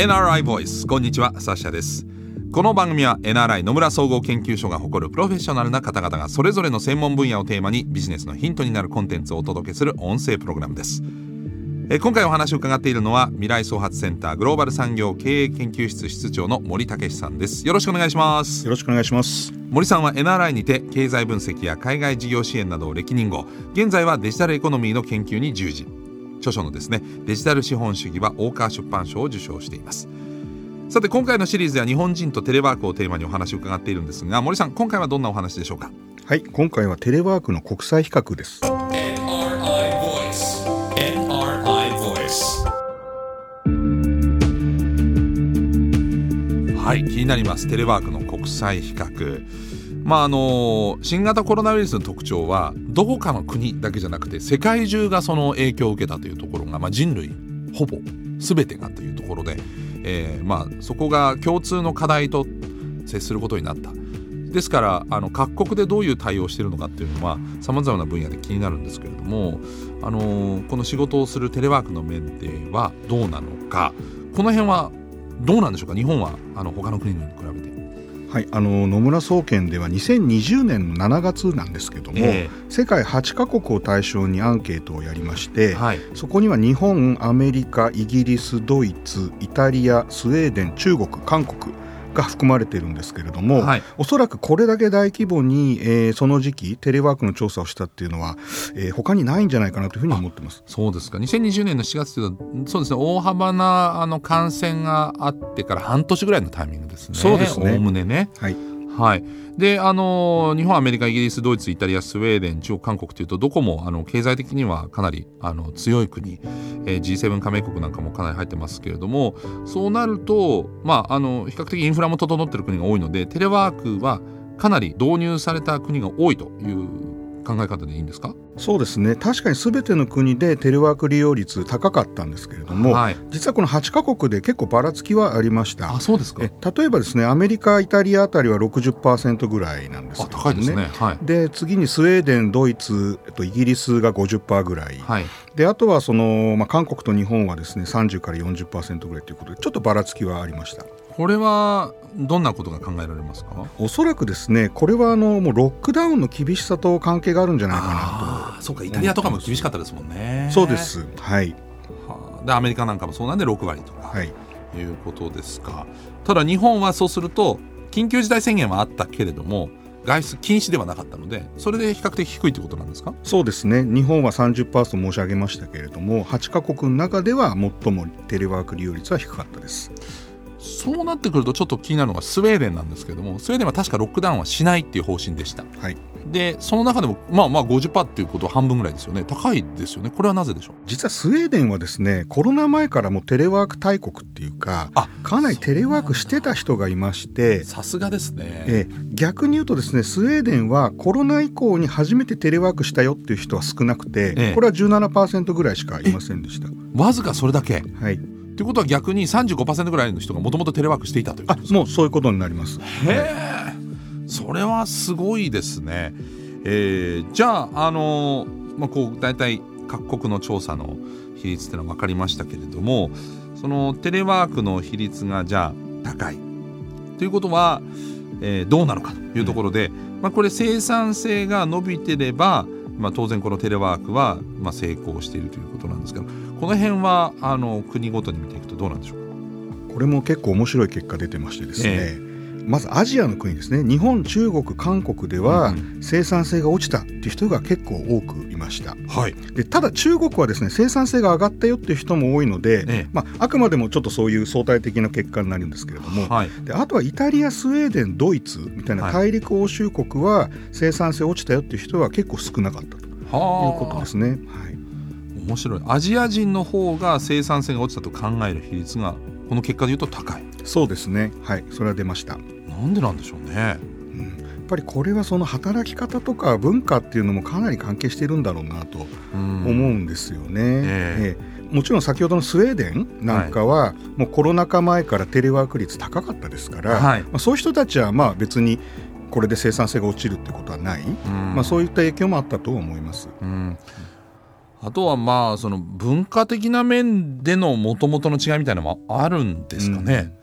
NRI ボイスこんにちはサッシャです。この番組は NRI 野村総合研究所が誇るプロフェッショナルな方々がそれぞれの専門分野をテーマにビジネスのヒントになるコンテンツをお届けする音声プログラムです。え今回お話を伺っているのは未来創発センターグローバル産業経営研究室室長の森武さんです。よろしくお願いします。よろしくお願いします。森さんは NRI にて経済分析や海外事業支援などを歴任後現在はデジタルエコノミーの研究に従事著書のですねデジタル資本主義は大川出版賞を受賞していますさて今回のシリーズでは日本人とテレワークをテーマにお話を伺っているんですが森さん今回はどんなお話でしょうか？はい今回はテレワークの国際比較です NRI Voice. NRI Voice. はい気になりますテレワークの国際比較まああの新型コロナウイルスの特徴はどこかの国だけじゃなくて世界中がその影響を受けたというところが、まあ、人類ほぼ全てがというところで、えーまあ、そこが共通の課題と接することになった。ですからあの各国でどういう対応をしているのかっていうのはさまざまな分野で気になるんですけれども、あのこの仕事をするテレワークの面ではどうなのか。この辺はどうなんでしょうか？日本はあの他の国に比べて。はい、あの野村総研では2020年の7月なんですけども、え世界8カ国を対象にアンケートをやりまして、はい。そこには日本アメリカイギリスドイツイタリアスウェーデン中国韓国が含まれているんですけれども、はい。おそらくこれだけ大規模に、えーその時期テレワークの調査をしたっていうのは、えー他にないんじゃないかなというふうに思ってます。そうですか。2020年の4月というのはそうですね。大幅なあの感染があってから半年ぐらいのタイミングですね。そうですね。おおむねね。はいはい。であの日本アメリカイギリスドイツイタリアスウェーデン中国韓国というとどこもあの経済的にはかなりあの強い国、えー G7 加盟国なんかもかなり入ってますけれどもそうなるとまああの比較的インフラも整ってる国が多いのでテレワークはかなり導入された国が多いという考え方でいいんですか？そうですね。確かにすべての国でテレワーク利用率高かったんですけれども、はい。実はこの8カ国で結構ばらつきはありました。あそうですか。え例えばですねアメリカイタリアあたりは60%ぐらいなんですあけど高いですね。はい。で次にスウェーデンドイツ、えっと、イギリスが50%ぐらい、はい。であとはその、まあ、韓国と日本はですね30から40%ぐらいということでちょっとばらつきはありましたこれはどんなことが考えられますか？おそらくですねこれはあのもうロックダウンの厳しさと関係があるんじゃないかああそうかイタリアとかも厳しかったですもんね。なとそうです。はい。はあ。でアメリカなんかもそうなんで6割とか。はい。いうことですか、ただ日本はそうすると緊急事態宣言はあったけれども外出禁止ではなかったのでそれで比較的低いということなんですか？そうですね。日本は30%と申し上げましたけれども8カ国の中では最もテレワーク利用率は低かったですそうなってくるとちょっと気になるのがスウェーデンなんですけれどもスウェーデンは確かロックダウンはしないっていう方針でした。はい。でその中でもまあまあ50%っていうことは半分ぐらいですよね。高いですよね。これはなぜでしょう？実はスウェーデンはですねコロナ前からもうテレワーク大国っていうかあかなりテレワークしてた人がいましてさすがですね。えー逆に言うとですねスウェーデンはコロナ以降に初めてテレワークしたよっていう人は少なくて、ええ。これは17%ぐらいしかいませんでした。わずかそれだけ。はい、ということは逆に35%ぐらいの人がもともとテレワークしていたというこあとですか？もうそういうことになります。へえそれはすごいですね。えーじゃああのまあこう大体各国の調査の比率っていうのは分かりましたけれどもそのテレワークの比率がじゃあ高いということは、えーどうなのかというところで、まあ、これ生産性が伸びてれば、まあ、当然このテレワークは、まあ、成功しているということなんですけどこの辺はあの国ごとに見ていくとどうなんでしょうか？これも結構面白い結果出てましてですね、えまずアジアの国ですね。日本中国韓国ではうん生産性が落ちたっていう人が結構多くいました。はい。でただ中国はですね生産性が上がったよっていう人も多いので、ええ。まあ、あくまでもちょっとそういう相対的な結果になるんですけれども、はい。であとはイタリアスウェーデンドイツみたいなはい。大陸欧州国は生産性落ちたよっていう人は結構少なかったというはことですね。はい面白い。アジア人の方が生産性が落ちたと考える比率がこの結果でいうと高い。そうですね。はい。それは出ました、なんでなんでしょうね。うん、やっぱりこれはその働き方とか文化っていうのもかなり関係しているんだろうなとうん。思うんですよね。ええ。えもちろん先ほどのスウェーデンなんかは、もうコロナ禍前からテレワーク率高かったですから、はい。まあ、そういう人たちはまあ別にこれで生産性が落ちるってことはない、うん。まあ、そういった影響もあったと思います。うんあとはまあその文化的な面でのもともとの違いみたいなのもあるんですかね。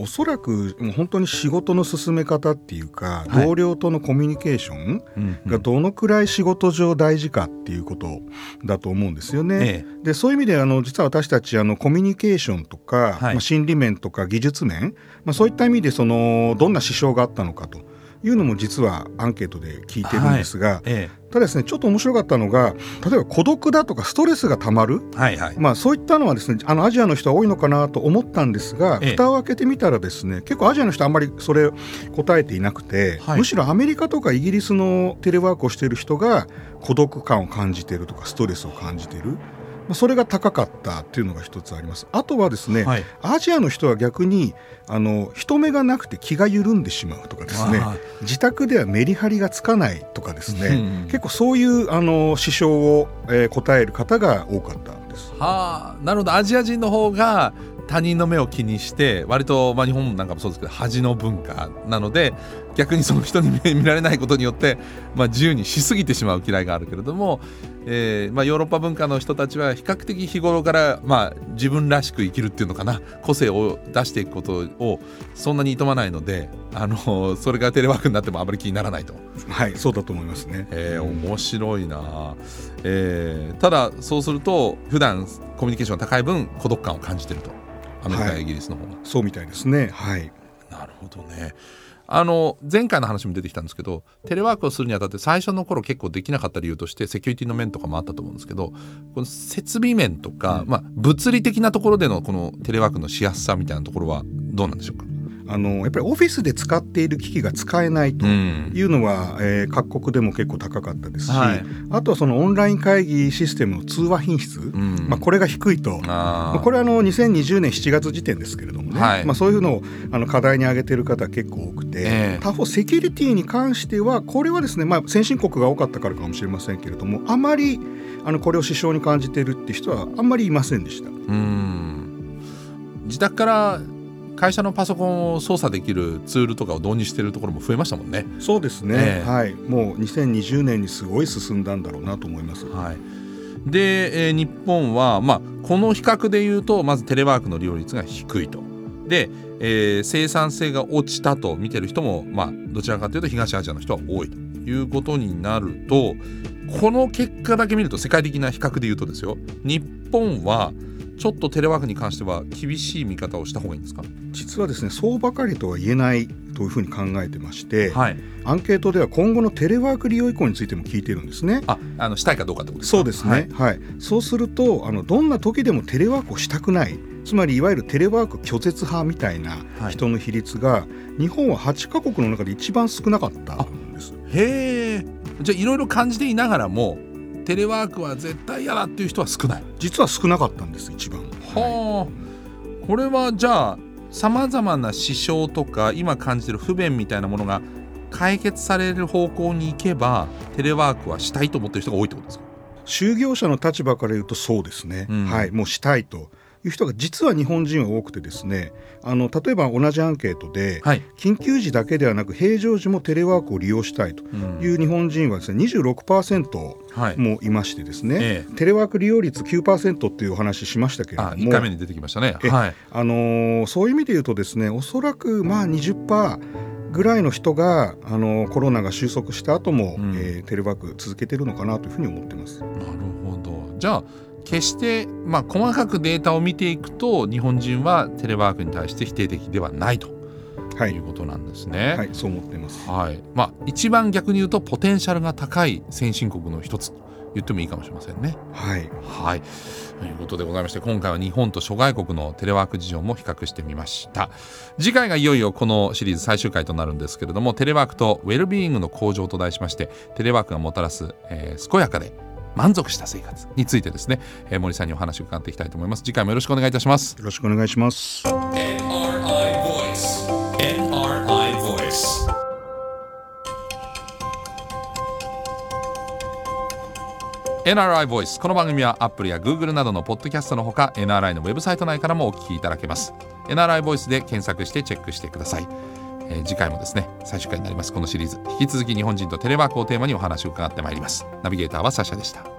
おそらくもう本当に仕事の進め方っていうか、はい。同僚とのコミュニケーションうんうん。がどのくらい仕事上大事かっていうことだと思うんですよね。えでそういう意味であの実は私たちあのコミュニケーションとか、はい。まあ、心理面とか技術面、まあ、そういった意味でそのどんな支障があったのかというのも実はアンケートで聞いてるんですが、えただですねちょっと面白かったのが例えば孤独だとかストレスがたまる。えはいはい。まあ、そういったのはですねあのアジアの人は多いのかなと思ったんですが、ええ。蓋を開けてみたらですね結構アジアの人はあんまりそれ答えていなくて、はい。むしろアメリカとかイギリスのテレワークをしている人が孤独感を感じているとかストレスを感じている、まあ、それが高かったっていうのが一つあります。あとはですね、はい。アジアの人は逆にあの人目がなくて気が緩んでしまうとかですねあ自宅ではメリハリがつかないとかですね、うん結構そういうあの支障を、えー答える方が多かったんです。はあなるほどアジア人の方が他人の目を気にして割と、まあ、日本なんかもそうですけど恥の文化なので逆にその人に目見られないことによって、まあ、自由にしすぎてしまう嫌いがあるけれども、えーまあ、ヨーロッパ文化の人たちは比較的日頃から、まあ、自分らしく生きるっていうのかな個性を出していくことをそんなに厭まないのであのそれがテレワークになってもあまり気にならないと。はい、そうだと思いますね。えー、面白いな、えーただそうすると普段コミュニケーションが高い分孤独感を感じてるとアメリカイギリスの方が、そうみたいですね。はい。なるほどね。あの前回の話も出てきたんですけどテレワークをするにあたって最初の頃結構できなかった理由としてセキュリティの面とかもあったと思うんですけどこの設備面とか、まあ、物理的なところでのこのテレワークのしやすさみたいなところはどうなんでしょうか？あのやっぱりオフィスで使っている機器が使えないとん。いうのは、えー各国でも結構高かったですし、はい。あとはそのオンライン会議システムの通話品質、ん。まあ、これが低いと。これはあの2020年7月時点ですけれどもね、はい。まあ、そういうのをあの課題に挙げている方結構多くて、ええ。他方セキュリティに関してはこれはですね、まあ、先進国が多かったからかもしれませんけれどもあまりあのこれを支障に感じているって人はあんまりいませんでした。うん。自宅から会社のパソコンを操作できるツールとかを導入しているところも増えましたもんね。そうですね、ええはい、もう2020年にすごい進んだんだろうなと思います。はい、で、えー日本は、まあ、この比較でいうとまずテレワークの利用率が低いと。で、えー生産性が落ちたと見てる人も、まあ、どちらかというと東アジアの人は多いということになるとこの結果だけ見ると世界的な比較で言うとですよ日本はちょっとテレワークに関しては厳しい見方をした方がいいんですか？実はですねそうばかりとは言えないというふうに考えてまして、はい。アンケートでは今後のテレワーク利用以降についても聞いてるんですね。あ、あのしたいかどうかってことですか？そうですね、はいそうするとあのどんな時でもテレワークをしたくないつまりいわゆるテレワーク拒絶派みたいなはい人の比率が、日本は8カ国の中で一番少なかったんです。へえ。じゃあいろいろ感じていながらもテレワークは絶対嫌だっていう人は少ない。実は少なかったんです一番。はあ。これはじゃあさまざまな支障とか今感じてる不便みたいなものが解決される方向に行けばテレワークはしたいと思ってる人が多いってことですか？就業者の立場から言うとそうですね、うんはいもうしたいという人が実は日本人は多くてですねあの例えば同じアンケートで、はい。緊急時だけではなく平常時もテレワークを利用したいとうんいう日本人はですね26%はい。もいましてですね、えテレワーク利用率9%っていうお話しましたけれどあ、も一回目に出てきましたね。えはい。あのーそういう意味で言うとですねおそらくまあ20%ぐらいの人が、あのーコロナが収束した後も、うんえーテレワーク続けてるのかなというふうに思ってます。なるほど。じゃあ決してまあ細かくデータを見ていくと日本人はテレワークに対して否定的ではないとはいいうことなんですね。はい、そう思ってます。はい。まあ一番逆に言うとポテンシャルが高い先進国の一つと言ってもいいかもしれませんね。はい、はい。ということでございまして今回は日本と諸外国のテレワーク事情も比較してみました。次回がいよいよこのシリーズ最終回となるんですけれどもテレワークとウェルビーイングの向上と題しましてテレワークがもたらす、えー健やかで満足した生活についてですね、えー森さんにお話を伺っていきたいと思います。次回もよろしくお願いいたします。よろしくお願いします。NRI Voice. NRI Voice. NRI Voice この番組は Apple や Google などのポッドキャストのほか NRI のウェブサイト内からもお聞きいただけます NRI Voice で検索してチェックしてください、えー次回もですね最終回になりますこのシリーズ。引き続き日本人とテレワークをテーマにお話を伺ってまいります。ナビゲーターはサシャでした。